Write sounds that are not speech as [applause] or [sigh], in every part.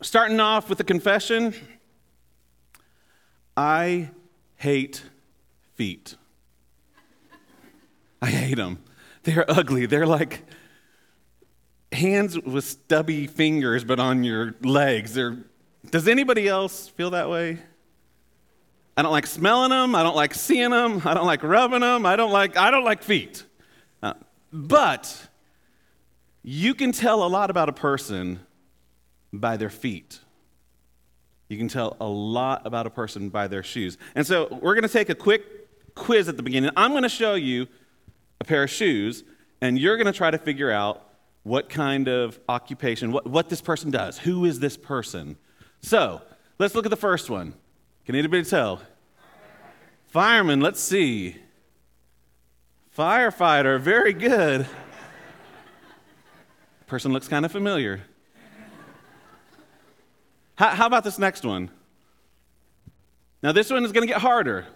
starting off with a confession I hate feet. I hate them. They're ugly. They're like hands with stubby fingers, but on your legs. They're, does anybody else feel that way? I don't like smelling them. I don't like seeing them. I don't like rubbing them. I don't like, I don't like feet. Uh, but you can tell a lot about a person by their feet. You can tell a lot about a person by their shoes. And so we're going to take a quick quiz at the beginning. I'm going to show you a pair of shoes, and you're going to try to figure out what kind of occupation, what, what this person does. Who is this person? So let's look at the first one. Can anybody tell? Fireman, let's see. Firefighter, very good. Person looks kind of familiar. How, how about this next one? Now, this one is going to get harder.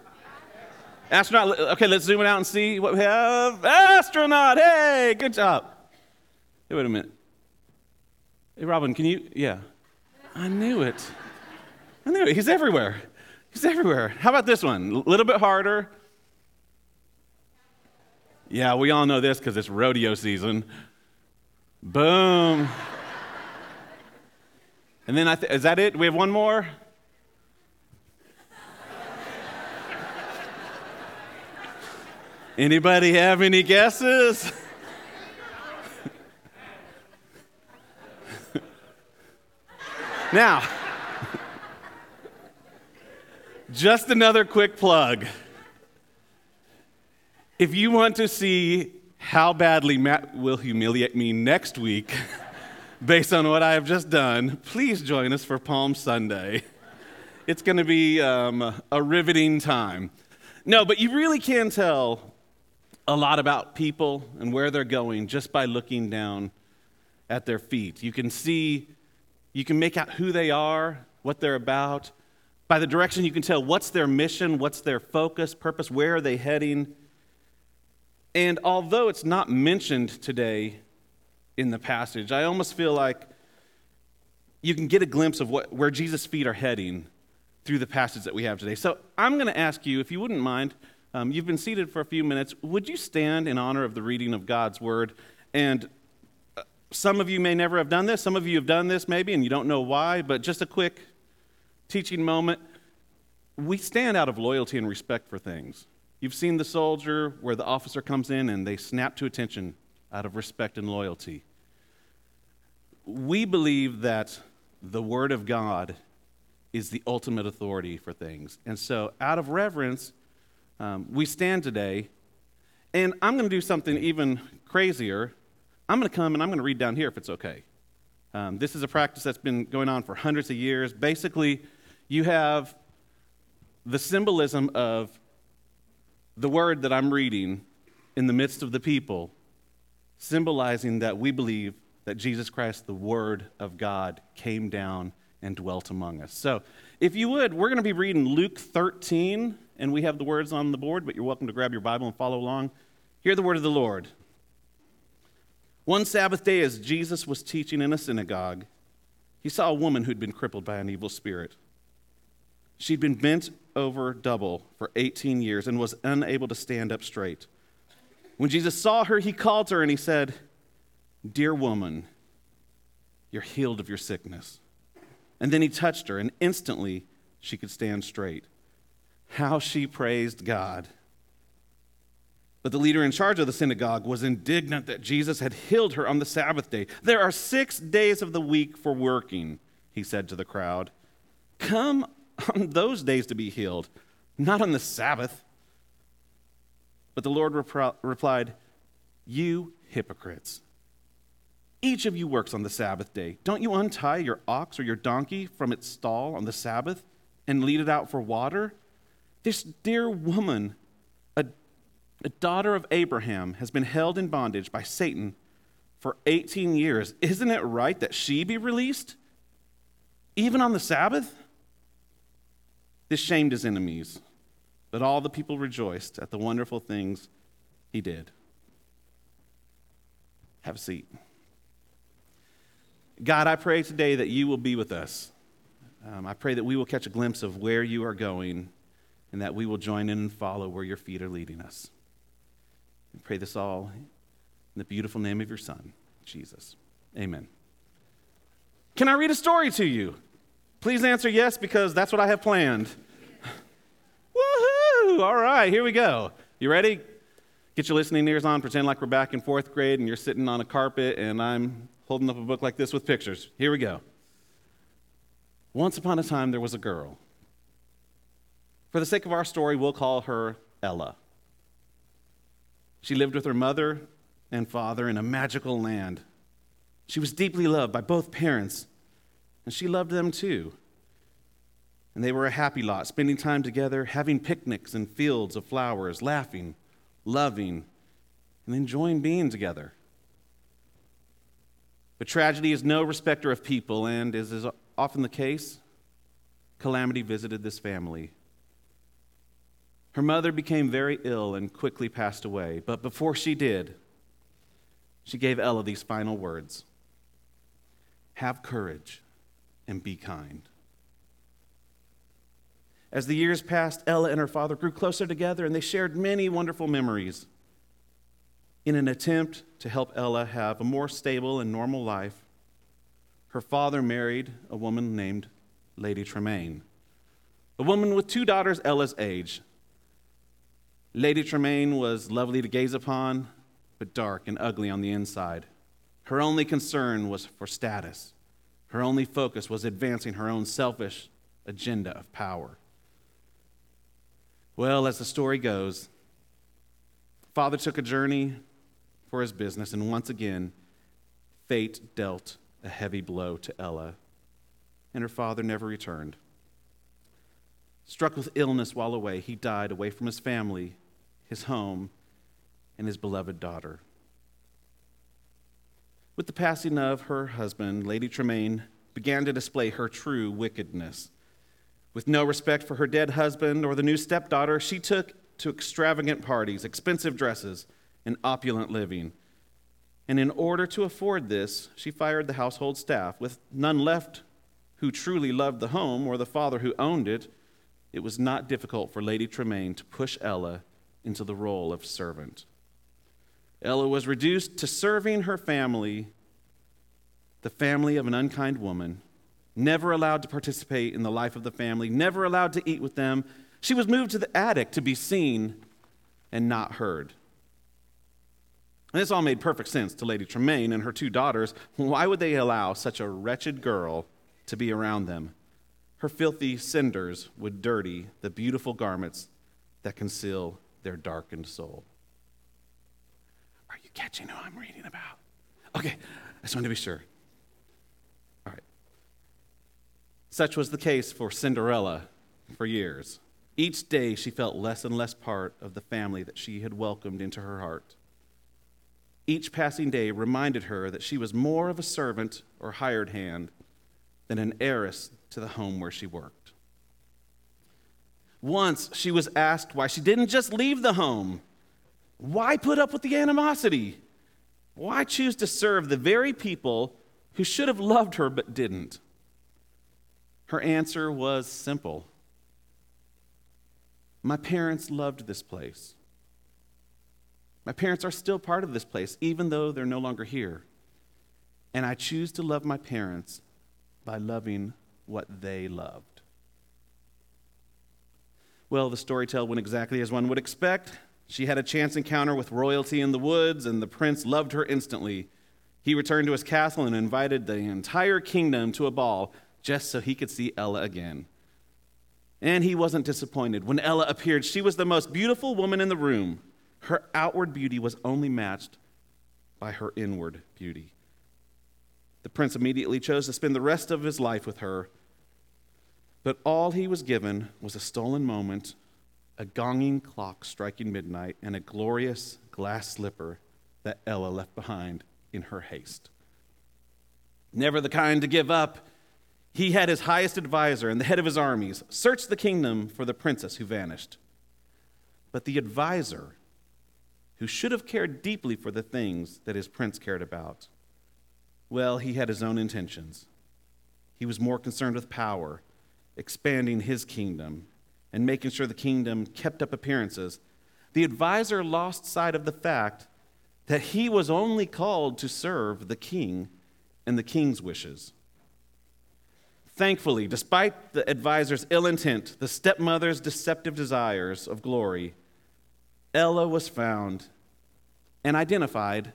Astronaut, okay, let's zoom it out and see what we have. Astronaut, hey, good job. Hey, wait a minute. Hey, Robin, can you? Yeah. I knew it. I knew it. He's everywhere. He's everywhere. How about this one? A little bit harder. Yeah, we all know this because it's rodeo season. Boom. And then I th- is that it? We have one more? Anybody have any guesses? now, just another quick plug. If you want to see how badly Matt will humiliate me next week, [laughs] based on what I have just done, please join us for Palm Sunday. It's going to be um, a riveting time. No, but you really can tell a lot about people and where they're going just by looking down at their feet. You can see, you can make out who they are, what they're about. By the direction, you can tell what's their mission, what's their focus, purpose, where are they heading. And although it's not mentioned today in the passage. I almost feel like you can get a glimpse of what, where Jesus' feet are heading through the passage that we have today. So I'm going to ask you, if you wouldn't mind, um, you've been seated for a few minutes. Would you stand in honor of the reading of God's word? And uh, some of you may never have done this. Some of you have done this maybe, and you don't know why, but just a quick teaching moment. We stand out of loyalty and respect for things. You've seen the soldier where the officer comes in and they snap to attention out of respect and loyalty. We believe that the Word of God is the ultimate authority for things. And so, out of reverence, um, we stand today, and I'm going to do something even crazier. I'm going to come and I'm going to read down here if it's okay. Um, this is a practice that's been going on for hundreds of years. Basically, you have the symbolism of the word that I'm reading in the midst of the people symbolizing that we believe that Jesus Christ, the Word of God, came down and dwelt among us. So, if you would, we're going to be reading Luke 13, and we have the words on the board, but you're welcome to grab your Bible and follow along. Hear the word of the Lord. One Sabbath day, as Jesus was teaching in a synagogue, he saw a woman who'd been crippled by an evil spirit. She'd been bent over double for 18 years and was unable to stand up straight. When Jesus saw her, he called her and he said, Dear woman, you're healed of your sickness. And then he touched her, and instantly she could stand straight. How she praised God. But the leader in charge of the synagogue was indignant that Jesus had healed her on the Sabbath day. There are six days of the week for working, he said to the crowd. Come on those days to be healed, not on the Sabbath. But the Lord repro- replied, You hypocrites. Each of you works on the Sabbath day. Don't you untie your ox or your donkey from its stall on the Sabbath and lead it out for water? This dear woman, a, a daughter of Abraham, has been held in bondage by Satan for 18 years. Isn't it right that she be released? Even on the Sabbath? This shamed his enemies. But all the people rejoiced at the wonderful things he did. Have a seat. God, I pray today that you will be with us. Um, I pray that we will catch a glimpse of where you are going and that we will join in and follow where your feet are leading us. I pray this all in the beautiful name of your Son, Jesus. Amen. Can I read a story to you? Please answer yes because that's what I have planned. All right, here we go. You ready? Get your listening ears on, pretend like we're back in fourth grade and you're sitting on a carpet and I'm holding up a book like this with pictures. Here we go. Once upon a time, there was a girl. For the sake of our story, we'll call her Ella. She lived with her mother and father in a magical land. She was deeply loved by both parents, and she loved them too. And they were a happy lot, spending time together, having picnics in fields of flowers, laughing, loving, and enjoying being together. But tragedy is no respecter of people, and as is often the case, calamity visited this family. Her mother became very ill and quickly passed away, but before she did, she gave Ella these final words Have courage and be kind. As the years passed, Ella and her father grew closer together and they shared many wonderful memories. In an attempt to help Ella have a more stable and normal life, her father married a woman named Lady Tremaine, a woman with two daughters Ella's age. Lady Tremaine was lovely to gaze upon, but dark and ugly on the inside. Her only concern was for status. Her only focus was advancing her own selfish agenda of power. Well, as the story goes, father took a journey for his business, and once again, fate dealt a heavy blow to Ella, and her father never returned. Struck with illness while away, he died away from his family, his home, and his beloved daughter. With the passing of her husband, Lady Tremaine began to display her true wickedness. With no respect for her dead husband or the new stepdaughter, she took to extravagant parties, expensive dresses, and opulent living. And in order to afford this, she fired the household staff. With none left who truly loved the home or the father who owned it, it was not difficult for Lady Tremaine to push Ella into the role of servant. Ella was reduced to serving her family, the family of an unkind woman, never allowed to participate in the life of the family, never allowed to eat with them. She was moved to the attic to be seen and not heard. And this all made perfect sense to Lady Tremaine and her two daughters. Why would they allow such a wretched girl to be around them? Her filthy cinders would dirty the beautiful garments that conceal their darkened soul. Are you catching who I'm reading about? Okay, I just wanted to be sure. Such was the case for Cinderella for years. Each day she felt less and less part of the family that she had welcomed into her heart. Each passing day reminded her that she was more of a servant or hired hand than an heiress to the home where she worked. Once she was asked why she didn't just leave the home. Why put up with the animosity? Why choose to serve the very people who should have loved her but didn't? Her answer was simple My parents loved this place. My parents are still part of this place, even though they're no longer here. And I choose to love my parents by loving what they loved. Well, the storyteller went exactly as one would expect. She had a chance encounter with royalty in the woods, and the prince loved her instantly. He returned to his castle and invited the entire kingdom to a ball just so he could see Ella again. And he wasn't disappointed. When Ella appeared, she was the most beautiful woman in the room. Her outward beauty was only matched by her inward beauty. The prince immediately chose to spend the rest of his life with her, but all he was given was a stolen moment, a gonging clock striking midnight, and a glorious glass slipper that Ella left behind in her haste. Never the kind to give up, he had his highest advisor and the head of his armies search the kingdom for the princess who vanished. But the advisor, who should have cared deeply for the things that his prince cared about, well, he had his own intentions. He was more concerned with power, expanding his kingdom, and making sure the kingdom kept up appearances. The advisor lost sight of the fact that he was only called to serve the king and the king's wishes. Thankfully, despite the advisor's ill intent, the stepmother's deceptive desires of glory, Ella was found and identified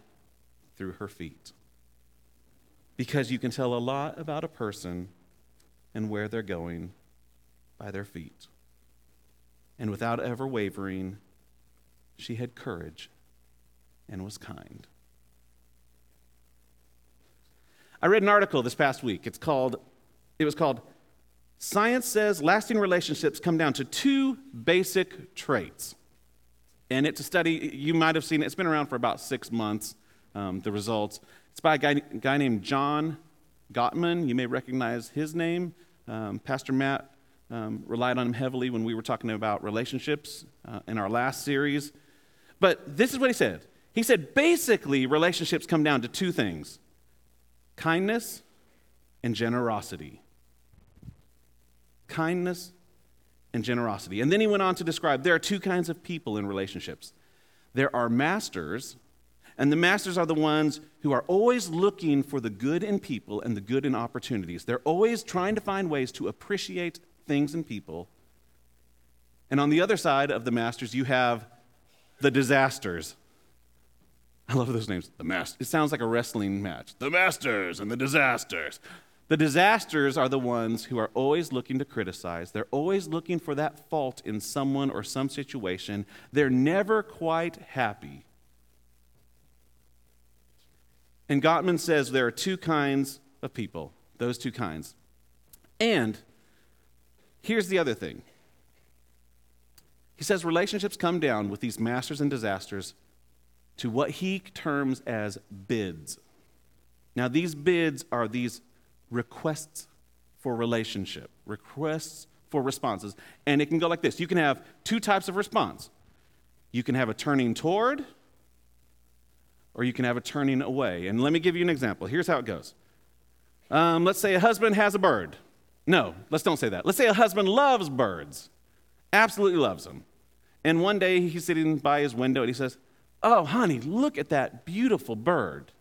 through her feet. Because you can tell a lot about a person and where they're going by their feet. And without ever wavering, she had courage and was kind. I read an article this past week. It's called it was called Science Says Lasting Relationships Come Down to Two Basic Traits. And it's a study, you might have seen it, it's been around for about six months, um, the results. It's by a guy, guy, named John Gottman. You may recognize his name. Um, Pastor Matt um, relied on him heavily when we were talking about relationships uh, in our last series. But this is what he said. He said basically, relationships come down to two things kindness and generosity kindness, and generosity. And then he went on to describe there are two kinds of people in relationships there are masters, and the masters are the ones who are always looking for the good in people and the good in opportunities. They're always trying to find ways to appreciate things and people. And on the other side of the masters, you have the disasters. I love those names. The Masters. It sounds like a wrestling match. The Masters and the Disasters. The disasters are the ones who are always looking to criticize. They're always looking for that fault in someone or some situation. They're never quite happy. And Gottman says there are two kinds of people, those two kinds. And here's the other thing he says relationships come down with these masters and disasters to what he terms as bids. Now, these bids are these requests for relationship, requests for responses. And it can go like this you can have two types of response. You can have a turning toward, or you can have a turning away. And let me give you an example. Here's how it goes. Um, let's say a husband has a bird. No, let's don't say that. Let's say a husband loves birds, absolutely loves them. And one day he's sitting by his window and he says, Oh, honey, look at that beautiful bird.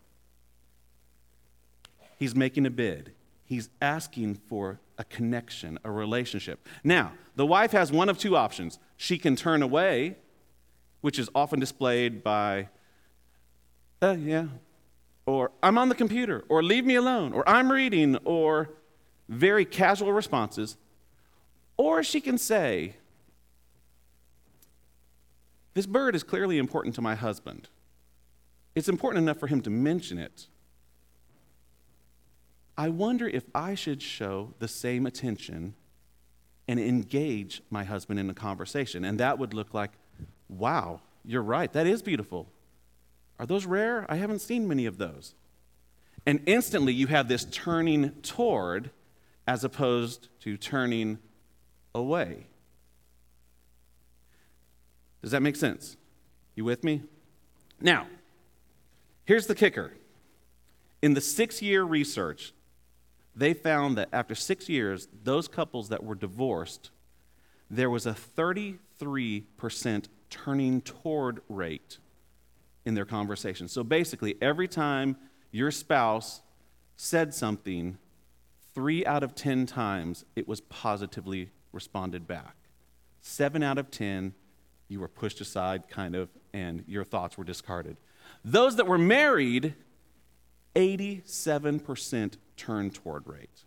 He's making a bid. He's asking for a connection, a relationship. Now, the wife has one of two options. She can turn away, which is often displayed by, uh, yeah, or I'm on the computer, or leave me alone, or I'm reading, or very casual responses. Or she can say, This bird is clearly important to my husband. It's important enough for him to mention it. I wonder if I should show the same attention and engage my husband in a conversation. And that would look like, wow, you're right, that is beautiful. Are those rare? I haven't seen many of those. And instantly you have this turning toward as opposed to turning away. Does that make sense? You with me? Now, here's the kicker. In the six year research they found that after six years, those couples that were divorced, there was a 33% turning toward rate in their conversation. So basically, every time your spouse said something, three out of 10 times it was positively responded back. Seven out of 10, you were pushed aside, kind of, and your thoughts were discarded. Those that were married, 87% turn toward rate.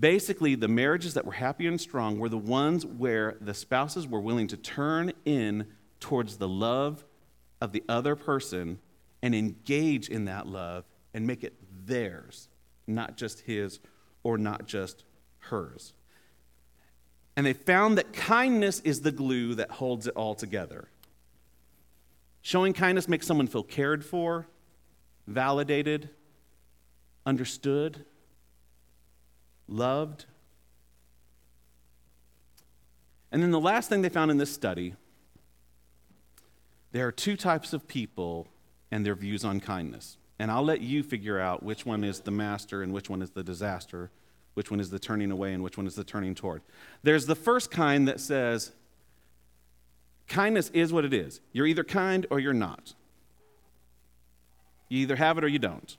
Basically, the marriages that were happy and strong were the ones where the spouses were willing to turn in towards the love of the other person and engage in that love and make it theirs, not just his or not just hers. And they found that kindness is the glue that holds it all together. Showing kindness makes someone feel cared for, validated, understood, loved. And then the last thing they found in this study there are two types of people and their views on kindness. And I'll let you figure out which one is the master and which one is the disaster, which one is the turning away and which one is the turning toward. There's the first kind that says, kindness is what it is. You're either kind or you're not. You either have it or you don't.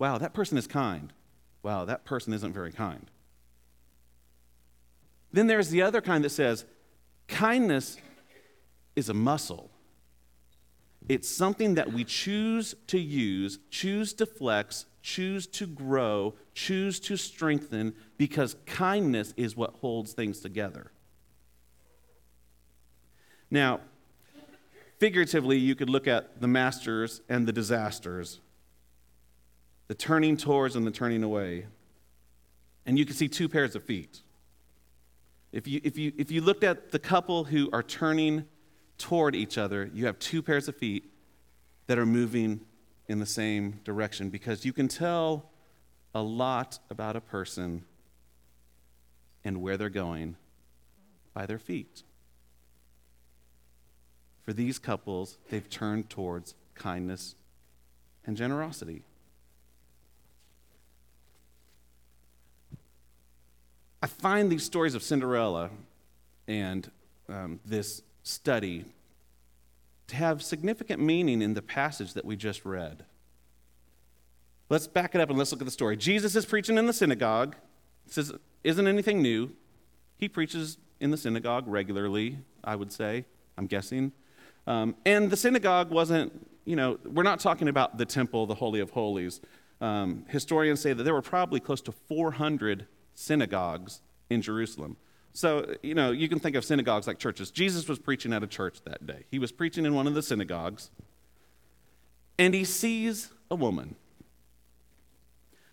Wow, that person is kind. Wow, that person isn't very kind. Then there's the other kind that says, kindness is a muscle. It's something that we choose to use, choose to flex, choose to grow, choose to strengthen, because kindness is what holds things together. Now, figuratively, you could look at the masters and the disasters, the turning towards and the turning away, and you can see two pairs of feet. If you, if, you, if you looked at the couple who are turning toward each other, you have two pairs of feet that are moving in the same direction because you can tell a lot about a person and where they're going by their feet. For these couples, they've turned towards kindness and generosity. I find these stories of Cinderella and um, this study to have significant meaning in the passage that we just read. Let's back it up and let's look at the story. Jesus is preaching in the synagogue. This isn't anything new. He preaches in the synagogue regularly, I would say, I'm guessing. Um, and the synagogue wasn't, you know, we're not talking about the temple, the Holy of Holies. Um, historians say that there were probably close to 400 synagogues in Jerusalem. So, you know, you can think of synagogues like churches. Jesus was preaching at a church that day. He was preaching in one of the synagogues, and he sees a woman.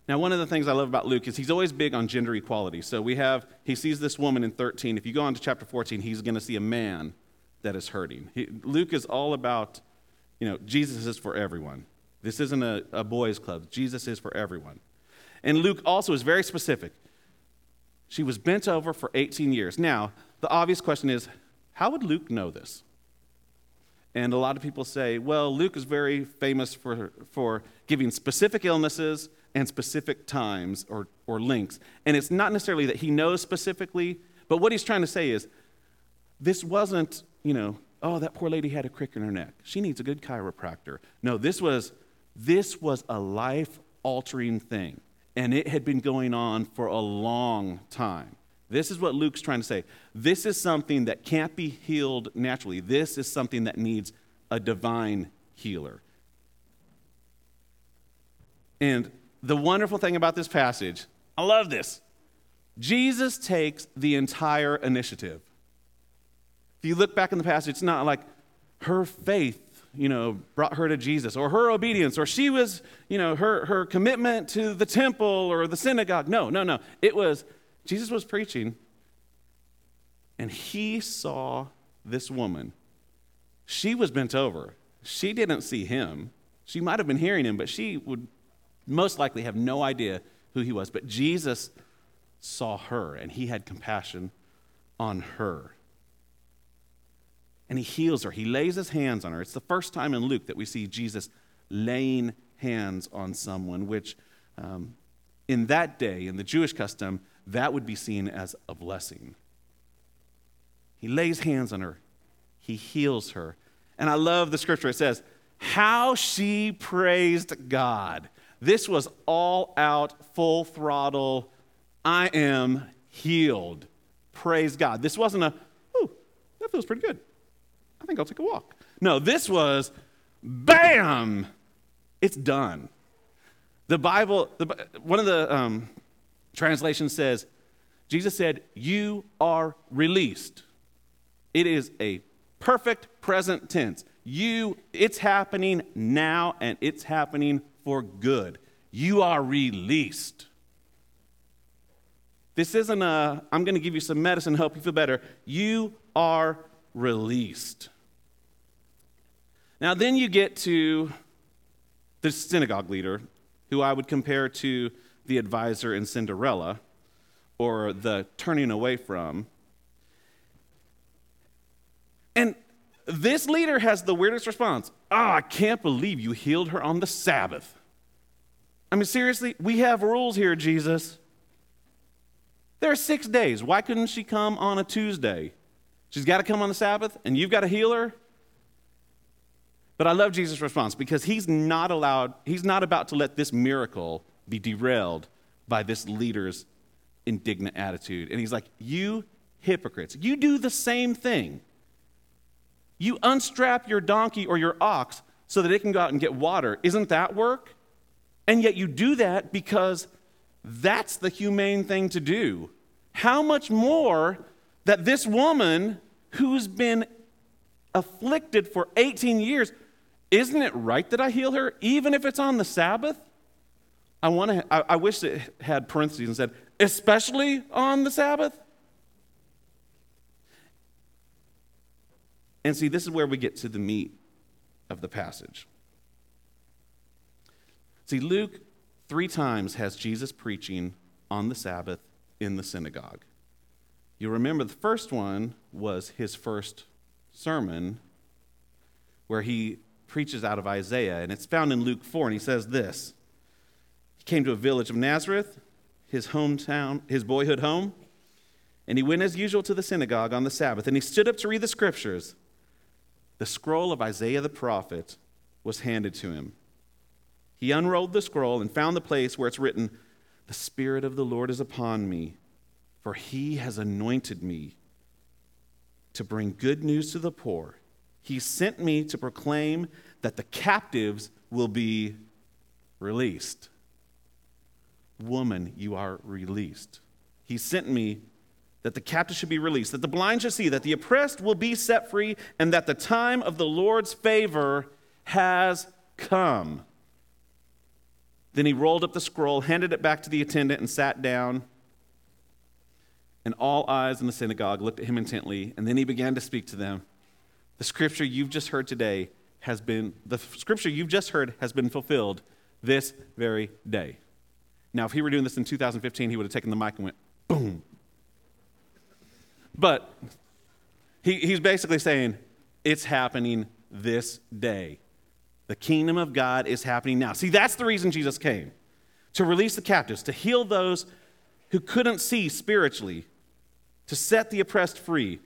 Now, one of the things I love about Luke is he's always big on gender equality. So we have, he sees this woman in 13. If you go on to chapter 14, he's going to see a man that is hurting. He, Luke is all about, you know, Jesus is for everyone. This isn't a, a boys' club. Jesus is for everyone. And Luke also is very specific. She was bent over for 18 years. Now, the obvious question is how would Luke know this? And a lot of people say, well, Luke is very famous for, for giving specific illnesses and specific times or, or links. And it's not necessarily that he knows specifically, but what he's trying to say is this wasn't, you know, oh, that poor lady had a crick in her neck. She needs a good chiropractor. No, this was, this was a life altering thing and it had been going on for a long time. This is what Luke's trying to say. This is something that can't be healed naturally. This is something that needs a divine healer. And the wonderful thing about this passage, I love this. Jesus takes the entire initiative. If you look back in the passage, it's not like her faith you know, brought her to Jesus, or her obedience, or she was, you know, her, her commitment to the temple or the synagogue. No, no, no. It was, Jesus was preaching, and he saw this woman. She was bent over. She didn't see him. She might have been hearing him, but she would most likely have no idea who he was. But Jesus saw her, and he had compassion on her and he heals her. He lays his hands on her. It's the first time in Luke that we see Jesus laying hands on someone, which um, in that day, in the Jewish custom, that would be seen as a blessing. He lays hands on her, he heals her. And I love the scripture. It says, How she praised God. This was all out, full throttle. I am healed. Praise God. This wasn't a, oh, that feels pretty good. I think I'll take a walk. No, this was bam, it's done. The Bible, the, one of the um, translations says, Jesus said, You are released. It is a perfect present tense. You, it's happening now and it's happening for good. You are released. This isn't a, I'm going to give you some medicine, help you feel better. You are released. Now, then you get to the synagogue leader, who I would compare to the advisor in Cinderella or the turning away from. And this leader has the weirdest response. Oh, I can't believe you healed her on the Sabbath. I mean, seriously, we have rules here, Jesus. There are six days. Why couldn't she come on a Tuesday? She's got to come on the Sabbath, and you've got to heal her? But I love Jesus' response because he's not allowed, he's not about to let this miracle be derailed by this leader's indignant attitude. And he's like, You hypocrites, you do the same thing. You unstrap your donkey or your ox so that it can go out and get water. Isn't that work? And yet you do that because that's the humane thing to do. How much more that this woman who's been afflicted for 18 years, isn't it right that I heal her, even if it's on the Sabbath? I, want to, I, I wish it had parentheses and said, especially on the Sabbath. And see, this is where we get to the meat of the passage. See, Luke three times has Jesus preaching on the Sabbath in the synagogue. You remember the first one was his first sermon where he preaches out of Isaiah, and it's found in Luke 4, and he says this He came to a village of Nazareth, his hometown, his boyhood home, and he went as usual to the synagogue on the Sabbath, and he stood up to read the scriptures. The scroll of Isaiah the prophet was handed to him. He unrolled the scroll and found the place where it's written, The Spirit of the Lord is upon me, for he has anointed me to bring good news to the poor. He sent me to proclaim that the captives will be released. Woman, you are released. He sent me that the captives should be released, that the blind should see, that the oppressed will be set free, and that the time of the Lord's favor has come. Then he rolled up the scroll, handed it back to the attendant, and sat down. And all eyes in the synagogue looked at him intently, and then he began to speak to them. The scripture you've just heard today has been, the scripture you've just heard has been fulfilled this very day. Now, if he were doing this in 2015, he would have taken the mic and went, boom, but he, he's basically saying, it's happening this day. The kingdom of God is happening now. See, that's the reason Jesus came to release the captives, to heal those who couldn't see spiritually, to set the oppressed free.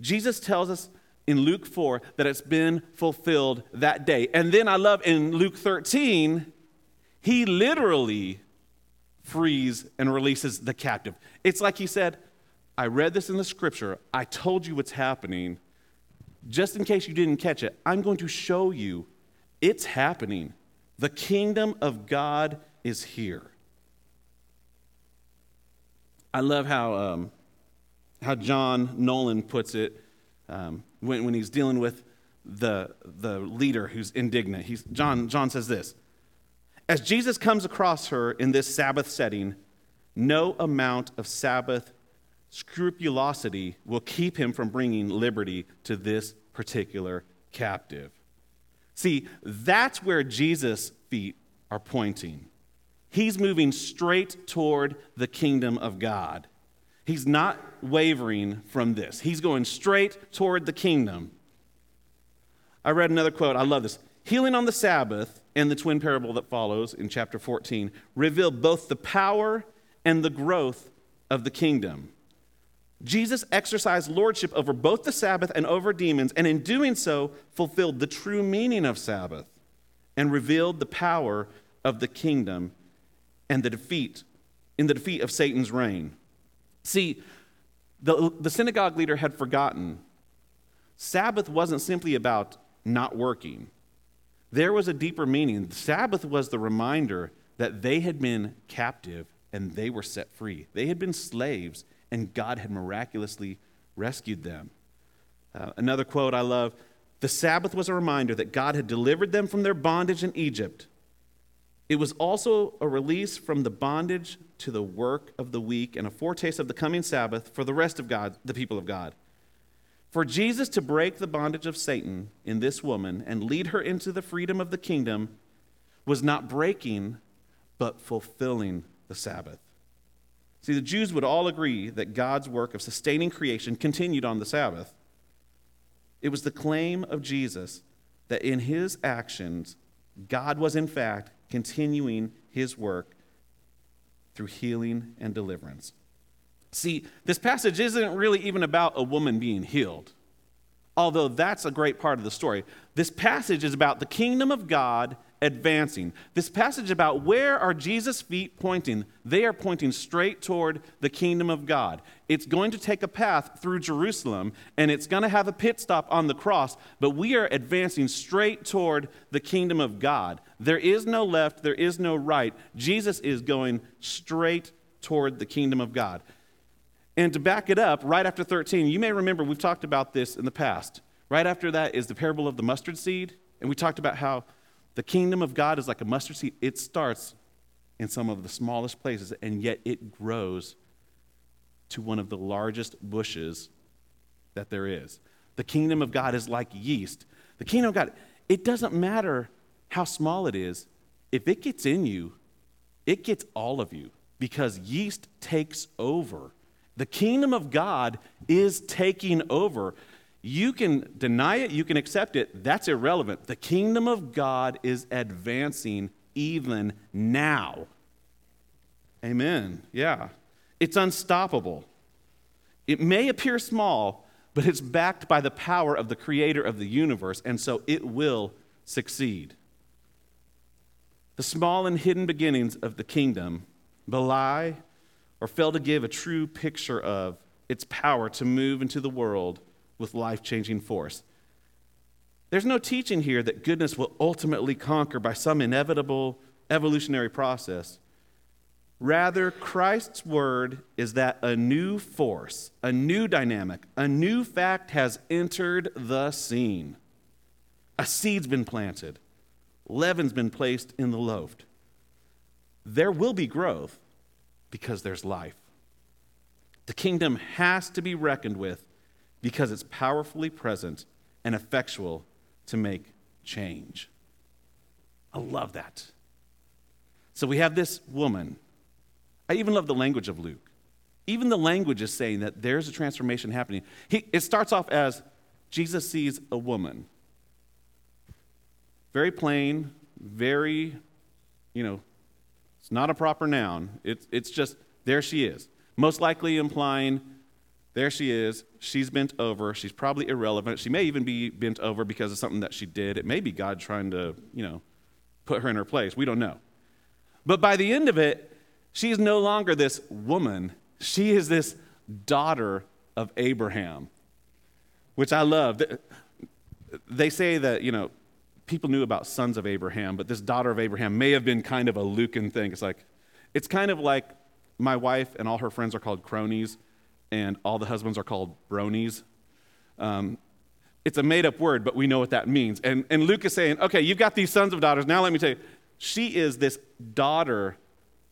Jesus tells us in Luke 4 that it's been fulfilled that day. And then I love in Luke 13, he literally frees and releases the captive. It's like he said, I read this in the scripture. I told you what's happening. Just in case you didn't catch it, I'm going to show you it's happening. The kingdom of God is here. I love how, um, how John Nolland puts it um, when, when he's dealing with the, the leader who's indignant. He's, John, John says this As Jesus comes across her in this Sabbath setting, no amount of Sabbath scrupulosity will keep him from bringing liberty to this particular captive. See, that's where Jesus' feet are pointing. He's moving straight toward the kingdom of God. He's not wavering from this, he's going straight toward the kingdom. I read another quote, I love this. Healing on the Sabbath and the twin parable that follows in chapter 14 reveal both the power and the growth of the kingdom. Jesus exercised lordship over both the Sabbath and over demons, and in doing so, fulfilled the true meaning of Sabbath and revealed the power of the kingdom and the defeat in the defeat of Satan's reign. See, the, the synagogue leader had forgotten Sabbath wasn't simply about not working. There was a deeper meaning. Sabbath was the reminder that they had been captive and they were set free. They had been slaves and God had miraculously rescued them. Uh, another quote I love The Sabbath was a reminder that God had delivered them from their bondage in Egypt. It was also a release from the bondage to the work of the week and a foretaste of the coming Sabbath for the rest of God, the people of God. For Jesus to break the bondage of Satan in this woman and lead her into the freedom of the kingdom was not breaking, but fulfilling the Sabbath. See, the Jews would all agree that God's work of sustaining creation continued on the Sabbath. It was the claim of Jesus that in his actions, God was in fact continuing his work through healing and deliverance. See, this passage isn't really even about a woman being healed, although that's a great part of the story. This passage is about the kingdom of God advancing. This passage about where are Jesus' feet pointing? They are pointing straight toward the kingdom of God. It's going to take a path through Jerusalem and it's going to have a pit stop on the cross, but we are advancing straight toward the kingdom of God. There is no left, there is no right. Jesus is going straight toward the kingdom of God. And to back it up, right after 13, you may remember we've talked about this in the past. Right after that is the parable of the mustard seed, and we talked about how the kingdom of God is like a mustard seed. It starts in some of the smallest places, and yet it grows to one of the largest bushes that there is. The kingdom of God is like yeast. The kingdom of God, it doesn't matter how small it is, if it gets in you, it gets all of you because yeast takes over. The kingdom of God is taking over. You can deny it, you can accept it, that's irrelevant. The kingdom of God is advancing even now. Amen. Yeah. It's unstoppable. It may appear small, but it's backed by the power of the creator of the universe, and so it will succeed. The small and hidden beginnings of the kingdom belie or fail to give a true picture of its power to move into the world with life changing force. There's no teaching here that goodness will ultimately conquer by some inevitable evolutionary process. Rather, Christ's word is that a new force, a new dynamic, a new fact has entered the scene. A seed's been planted, leaven's been placed in the loaf. There will be growth because there's life. The kingdom has to be reckoned with because it's powerfully present and effectual to make change. I love that. So we have this woman. I even love the language of Luke. Even the language is saying that there's a transformation happening. He, it starts off as Jesus sees a woman. Very plain, very, you know, it's not a proper noun. It's, it's just, there she is. Most likely implying there she is. She's bent over. She's probably irrelevant. She may even be bent over because of something that she did. It may be God trying to, you know, put her in her place. We don't know. But by the end of it, she is no longer this woman. She is this daughter of Abraham, which I love. They say that, you know, people knew about sons of Abraham, but this daughter of Abraham may have been kind of a Lucan thing. It's like, it's kind of like my wife and all her friends are called cronies and all the husbands are called bronies. Um, it's a made up word, but we know what that means. And, and Luke is saying, okay, you've got these sons of daughters. Now let me tell you, she is this daughter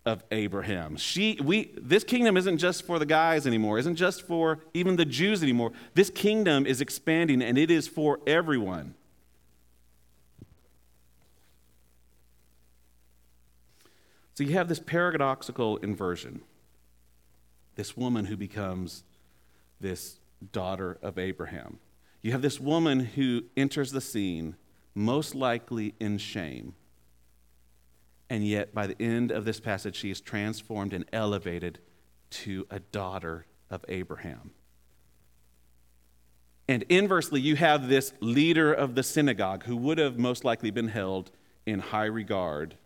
of Abraham. She, we, this kingdom isn't just for the guys anymore, isn't just for even the Jews anymore. This kingdom is expanding and it is for everyone. So you have this paradoxical inversion this woman who becomes this daughter of Abraham. You have this woman who enters the scene, most likely in shame. And yet, by the end of this passage, she is transformed and elevated to a daughter of Abraham. And inversely, you have this leader of the synagogue who would have most likely been held in high regard.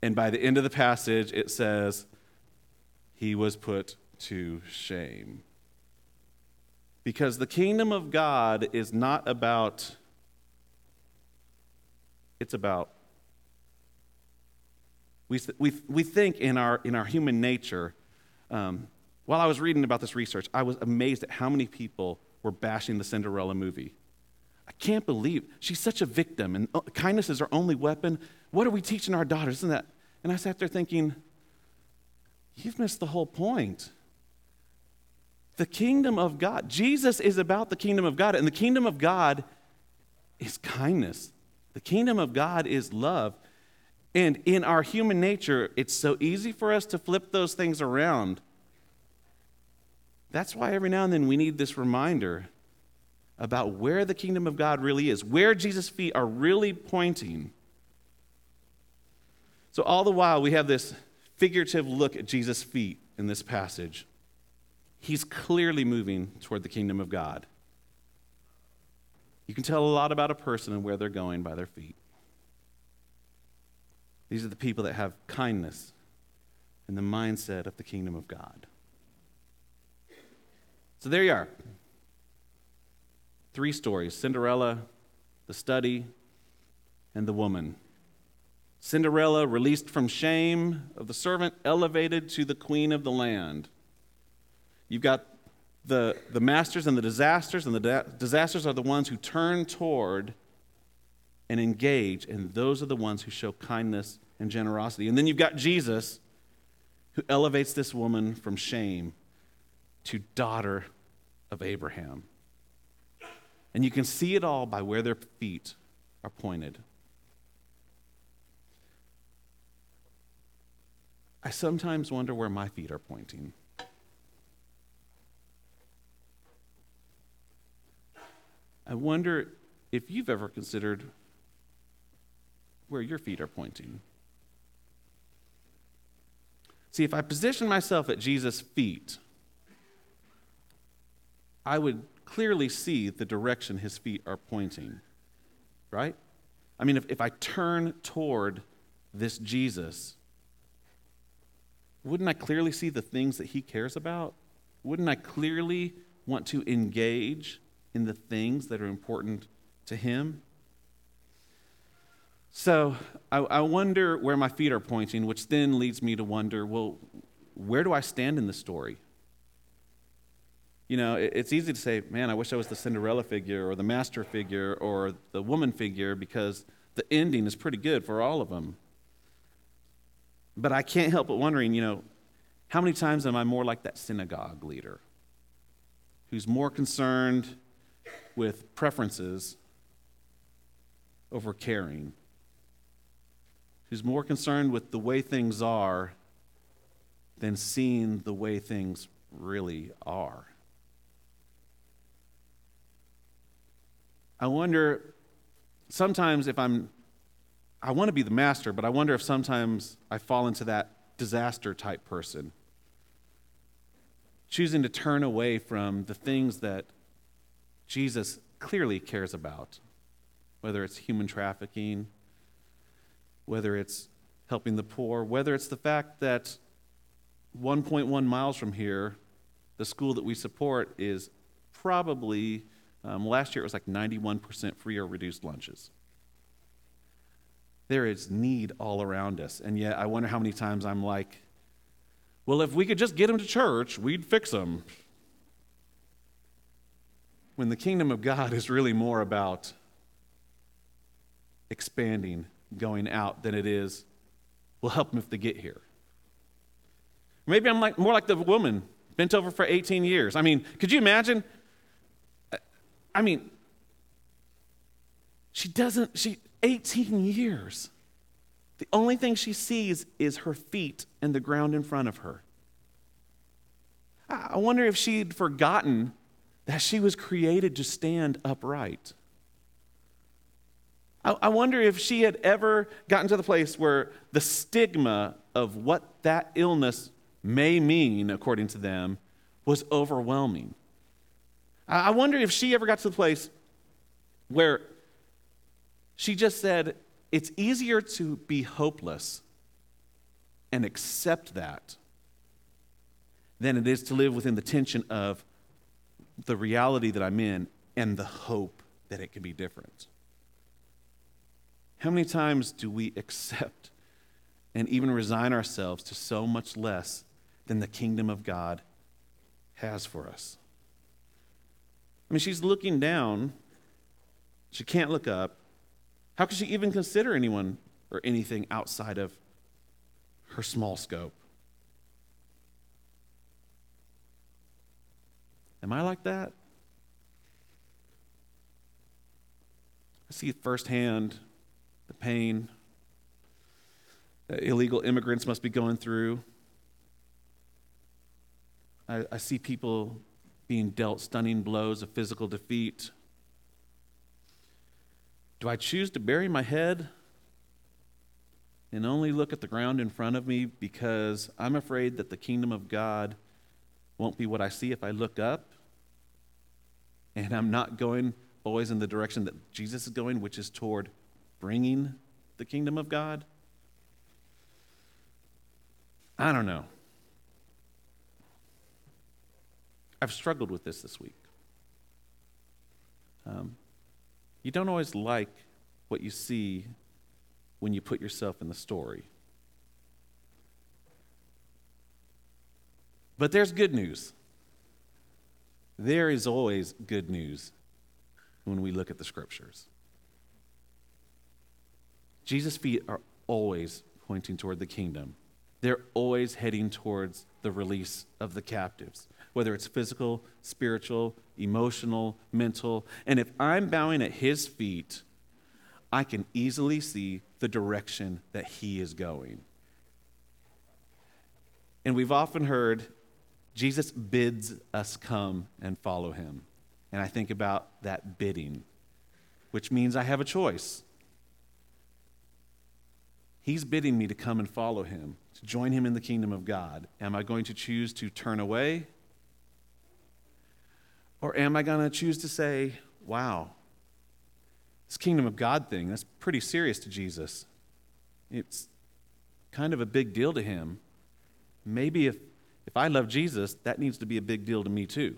And by the end of the passage, it says, he was put to shame. Because the kingdom of God is not about, it's about, we, we, we think in our, in our human nature, um, while I was reading about this research, I was amazed at how many people were bashing the Cinderella movie. I can't believe she's such a victim and uh, kindness is her only weapon. What are we teaching our daughters? Isn't that? And I sat there thinking, You've missed the whole point. The kingdom of God, Jesus is about the kingdom of God, and the kingdom of God is kindness. The kingdom of God is love. And in our human nature, it's so easy for us to flip those things around. That's why every now and then we need this reminder about where the kingdom of God really is, where Jesus' feet are really pointing. So, all the while, we have this figurative look at Jesus' feet in this passage. He's clearly moving toward the kingdom of God. You can tell a lot about a person and where they're going by their feet. These are the people that have kindness and the mindset of the kingdom of God. So there you are. Three stories Cinderella, the study, and the woman. Cinderella, released from shame of the servant, elevated to the queen of the land. You've got the, the masters and the disasters, and the da- disasters are the ones who turn toward and engage, and those are the ones who show kindness and generosity. And then you've got Jesus, who elevates this woman from shame to daughter of Abraham. And you can see it all by where their feet are pointed. I sometimes wonder where my feet are pointing. I wonder if you've ever considered where your feet are pointing. See, if I position myself at Jesus' feet, I would clearly see the direction his feet are pointing, right? I mean, if, if I turn toward this Jesus, wouldn't I clearly see the things that he cares about? Wouldn't I clearly want to engage in the things that are important to him? So I, I, wonder where my feet are pointing, which then leads me to wonder well, where do I stand in the story? You know, it, it's easy to say, man, I wish I was the Cinderella figure or the master figure or the woman figure because the ending is pretty good for all of them. But I can't help but wondering, you know, how many times am I more like that synagogue leader who's more concerned with preferences over caring, who's more concerned with the way things are than seeing the way things really are? I wonder sometimes if I'm I want to be the master, but I wonder if sometimes I fall into that disaster type person. Choosing to turn away from the things that Jesus clearly cares about, whether it's human trafficking, whether it's helping the poor, whether it's the fact that 1.1 miles from here, the school that we support is probably, um, last year it was like 91% free or reduced lunches. There is need all around us. And yet, I wonder how many times I'm like, well, if we could just get them to church, we'd fix them. When the kingdom of God is really more about expanding, going out, than it is, we'll help them if they get here. Maybe I'm like, more like the woman bent over for 18 years. I mean, could you imagine? I mean, she doesn't, she, 18 years. The only thing she sees is her feet and the ground in front of her. I wonder if she'd forgotten that she was created to stand upright. I wonder if she had ever gotten to the place where the stigma of what that illness may mean, according to them, was overwhelming. I wonder if she ever got to the place where she just said, It's easier to be hopeless and accept that than it is to live within the tension of the reality that I'm in and the hope that it can be different. How many times do we accept and even resign ourselves to so much less than the kingdom of God has for us? I mean, she's looking down, she can't look up. How could she even consider anyone or anything outside of her small scope? Am I like that? I see firsthand the pain that illegal immigrants must be going through. I, I see people being dealt stunning blows of physical defeat do I choose to bury my head and only look at the ground in front of me because I'm afraid that the kingdom of God won't be what I see if I look up. And I'm not going always in the direction that Jesus is going, which is toward bringing the kingdom of God. I don't know. I've struggled with this this week. Um, you don't always like what you see when you put yourself in the story. But there's good news. There is always good news when we look at the scriptures. Jesus' feet are always pointing toward the kingdom. They're always heading towards the release of the captives, whether it's physical, spiritual, emotional, mental. And if I'm bowing at his feet, I can easily see the direction that he is going. And we've often heard Jesus bids us come and follow him. And I think about that bidding, which means I have a choice. He's bidding me to come and follow him, to join him in the kingdom of God. Am I going to choose to turn away? Or am I going to choose to say, wow, this kingdom of God thing, that's pretty serious to Jesus. It's kind of a big deal to him. Maybe if, if I love Jesus, that needs to be a big deal to me too.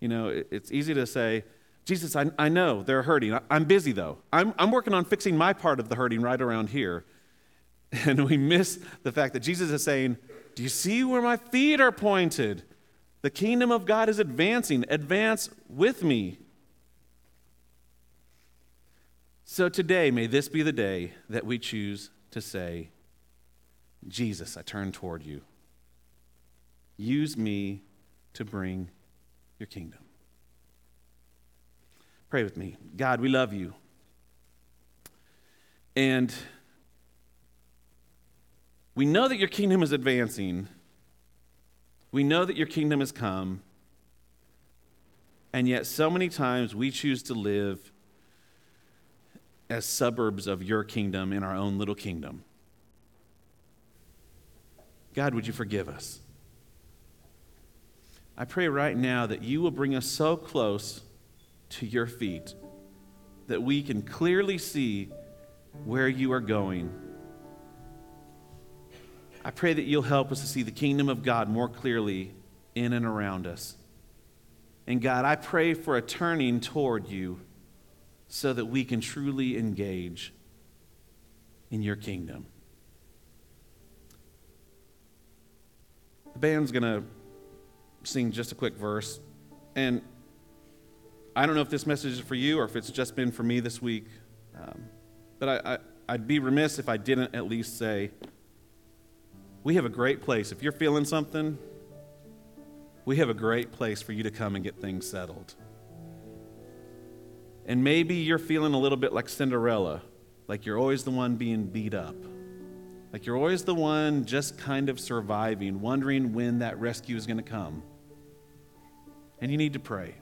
You know, it, it's easy to say, Jesus, I, I know they're hurting. I, I'm busy though. I'm, I'm working on fixing my part of the hurting right around here. [laughs] And we miss the fact that Jesus is saying, Do you see where my feet are pointed? The kingdom of God is advancing. Advance with me. So today, may this be the day that we choose to say, Jesus, I turn toward you. Use me to bring your kingdom. Pray with me. God, we love you. And we know that your kingdom is advancing. We know that your kingdom has come. And yet, so many times we choose to live as suburbs of your kingdom in our own little kingdom. God, would you forgive us? I pray right now that you will bring us so close to your feet that we can clearly see where you are going. I pray that you'll help us to see the kingdom of God more clearly in and around us. And God, I pray for a turning toward you so that we can truly engage in your kingdom. The band's going to sing just a quick verse. And I don't know if this message is for you or if it's just been for me this week. Um, but I, I, I'd be remiss if I didn't at least say, we have a great place. If you're feeling something, we have a great place for you to come and get things settled. And maybe you're feeling a little bit like Cinderella, like you're always the one being beat up. Like you're always the one just kind of surviving, wondering when that rescue is going to come. And you need to pray.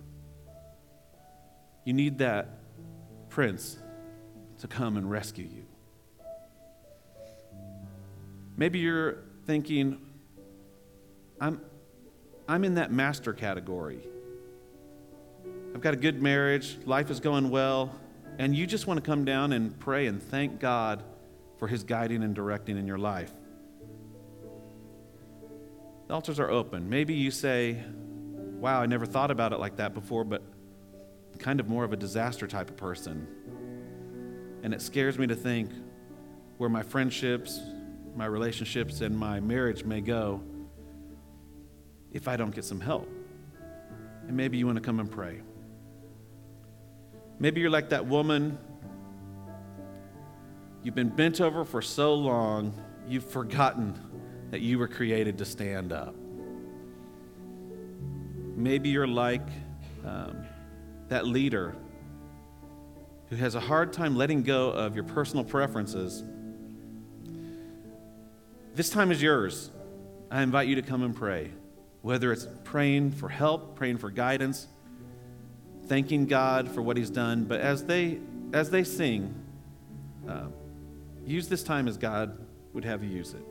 You need that prince to come and rescue you. Maybe you're thinking, I'm, I'm in that master category. I've got a good marriage, life is going well, and you just want to come down and pray and thank God for His guiding and directing in your life. The altars are open. Maybe you say, Wow, I never thought about it like that before, but I'm kind of more of a disaster type of person. And it scares me to think where my friendships, my relationships, and my marriage may go if I don't get some help. And maybe you want to come and pray. Maybe you're like that woman. You've been bent over for so long, you've forgotten that you were created to stand up. Maybe you're like um, that leader who has a hard time letting go of your personal preferences. This time is yours. I invite you to come and pray, whether it's praying for help, praying for guidance, thanking God for what He's done. But as they, as they sing, uh, use this time as God would have you use it.